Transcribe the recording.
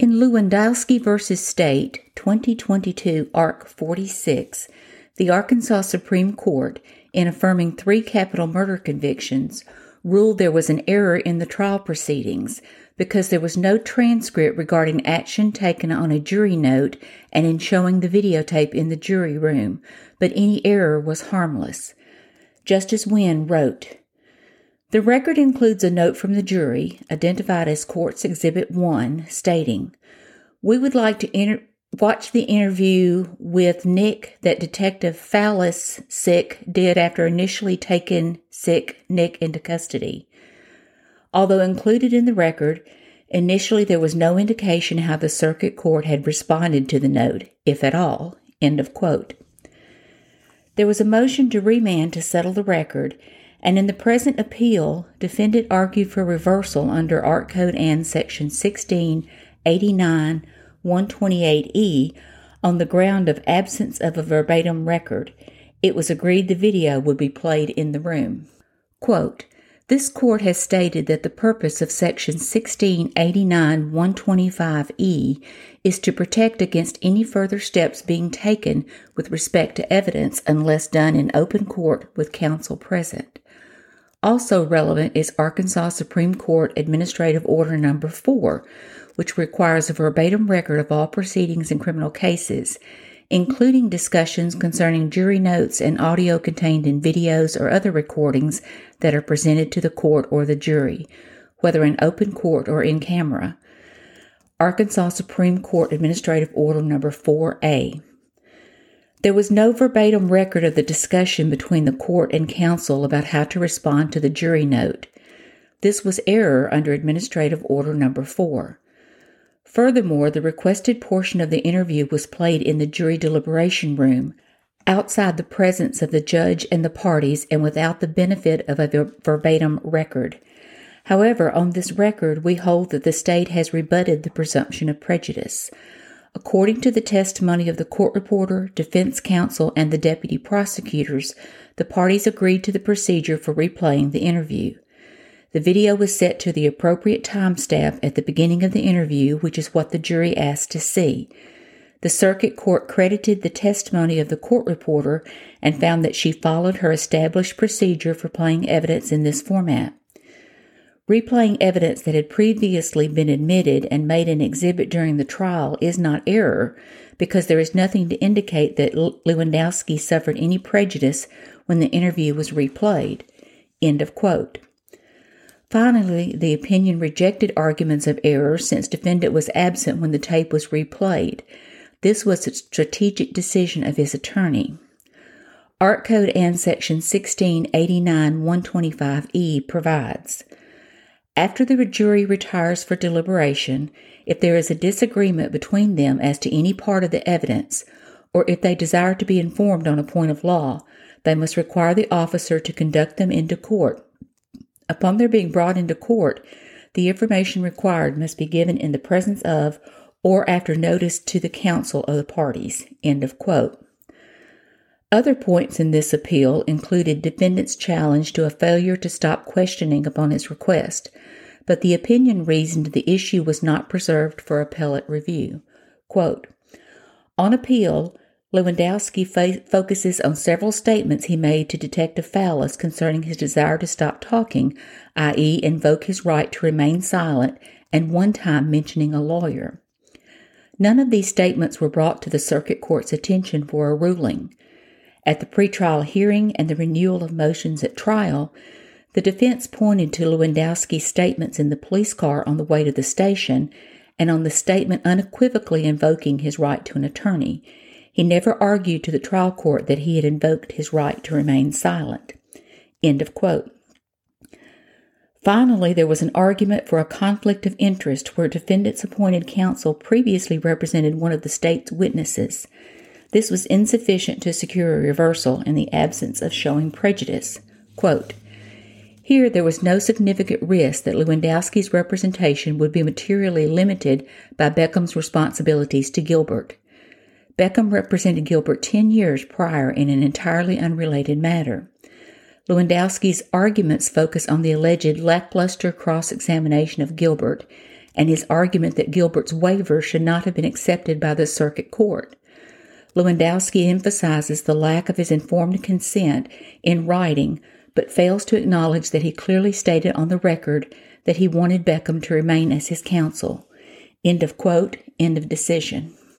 In Lewandowski v. State, 2022 Ark 46, the Arkansas Supreme Court, in affirming three capital murder convictions, ruled there was an error in the trial proceedings because there was no transcript regarding action taken on a jury note and in showing the videotape in the jury room, but any error was harmless. Justice Wynne wrote, the record includes a note from the jury, identified as Court's Exhibit 1, stating, We would like to inter- watch the interview with Nick that Detective Fallis Sick did after initially taking Sick Nick into custody. Although included in the record, initially there was no indication how the circuit court had responded to the note, if at all. End of quote. There was a motion to remand to settle the record and in the present appeal, defendant argued for reversal under Ark Code Ann Section 1689 128E on the ground of absence of a verbatim record. It was agreed the video would be played in the room. Quote, this court has stated that the purpose of Section 1689 125E is to protect against any further steps being taken with respect to evidence unless done in open court with counsel present. Also relevant is Arkansas Supreme Court Administrative Order Number 4, which requires a verbatim record of all proceedings in criminal cases, including discussions concerning jury notes and audio contained in videos or other recordings that are presented to the court or the jury, whether in open court or in camera. Arkansas Supreme Court Administrative Order Number 4A. There was no verbatim record of the discussion between the court and counsel about how to respond to the jury note. This was error under Administrative Order Number 4. Furthermore, the requested portion of the interview was played in the jury deliberation room, outside the presence of the judge and the parties and without the benefit of a verbatim record. However, on this record, we hold that the state has rebutted the presumption of prejudice. According to the testimony of the court reporter, defense counsel, and the deputy prosecutors, the parties agreed to the procedure for replaying the interview. The video was set to the appropriate timestamp at the beginning of the interview, which is what the jury asked to see. The circuit court credited the testimony of the court reporter and found that she followed her established procedure for playing evidence in this format. Replaying evidence that had previously been admitted and made an exhibit during the trial is not error because there is nothing to indicate that Lewandowski suffered any prejudice when the interview was replayed. End of quote. Finally, the opinion rejected arguments of error since defendant was absent when the tape was replayed. This was a strategic decision of his attorney. Ark Code Ann Section 1689 125E provides after the jury retires for deliberation, if there is a disagreement between them as to any part of the evidence, or if they desire to be informed on a point of law, they must require the officer to conduct them into court. Upon their being brought into court, the information required must be given in the presence of or after notice to the counsel of the parties. End of quote. Other points in this appeal included defendant's challenge to a failure to stop questioning upon his request, but the opinion reasoned the issue was not preserved for appellate review. Quote, on appeal, Lewandowski fa- focuses on several statements he made to Detective Fallis concerning his desire to stop talking, i.e., invoke his right to remain silent, and one time mentioning a lawyer. None of these statements were brought to the circuit court's attention for a ruling. At the pretrial hearing and the renewal of motions at trial, the defense pointed to Lewandowski's statements in the police car on the way to the station and on the statement unequivocally invoking his right to an attorney. He never argued to the trial court that he had invoked his right to remain silent. End of quote. Finally, there was an argument for a conflict of interest where defendant's appointed counsel previously represented one of the state's witnesses. This was insufficient to secure a reversal in the absence of showing prejudice. Quote, here, there was no significant risk that Lewandowski's representation would be materially limited by Beckham's responsibilities to Gilbert. Beckham represented Gilbert 10 years prior in an entirely unrelated matter. Lewandowski's arguments focus on the alleged lackluster cross examination of Gilbert and his argument that Gilbert's waiver should not have been accepted by the circuit court. Lewandowski emphasizes the lack of his informed consent in writing, but fails to acknowledge that he clearly stated on the record that he wanted Beckham to remain as his counsel. End of quote, end of decision.